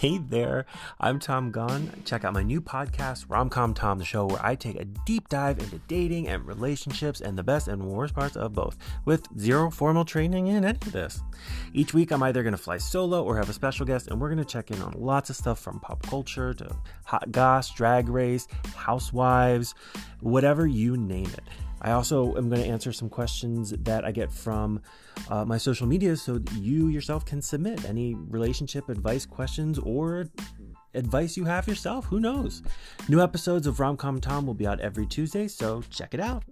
Hey there, I'm Thom Gunn. Check out my new podcast, Rom Com Thom, the show where I take a deep dive into dating and relationships and the best and worst parts of both, with zero formal training in any of this. Each week, I'm either going to fly solo or have a special guest, and we're going to check in on lots of stuff from pop culture to hot goss, drag race, housewives, whatever you name it. I also am going to answer some questions that I get from uh, my social media so you yourself can submit any relationship advice questions or advice you have yourself. Who knows? New episodes of Rom Com Thom will be out every Tuesday, so check it out.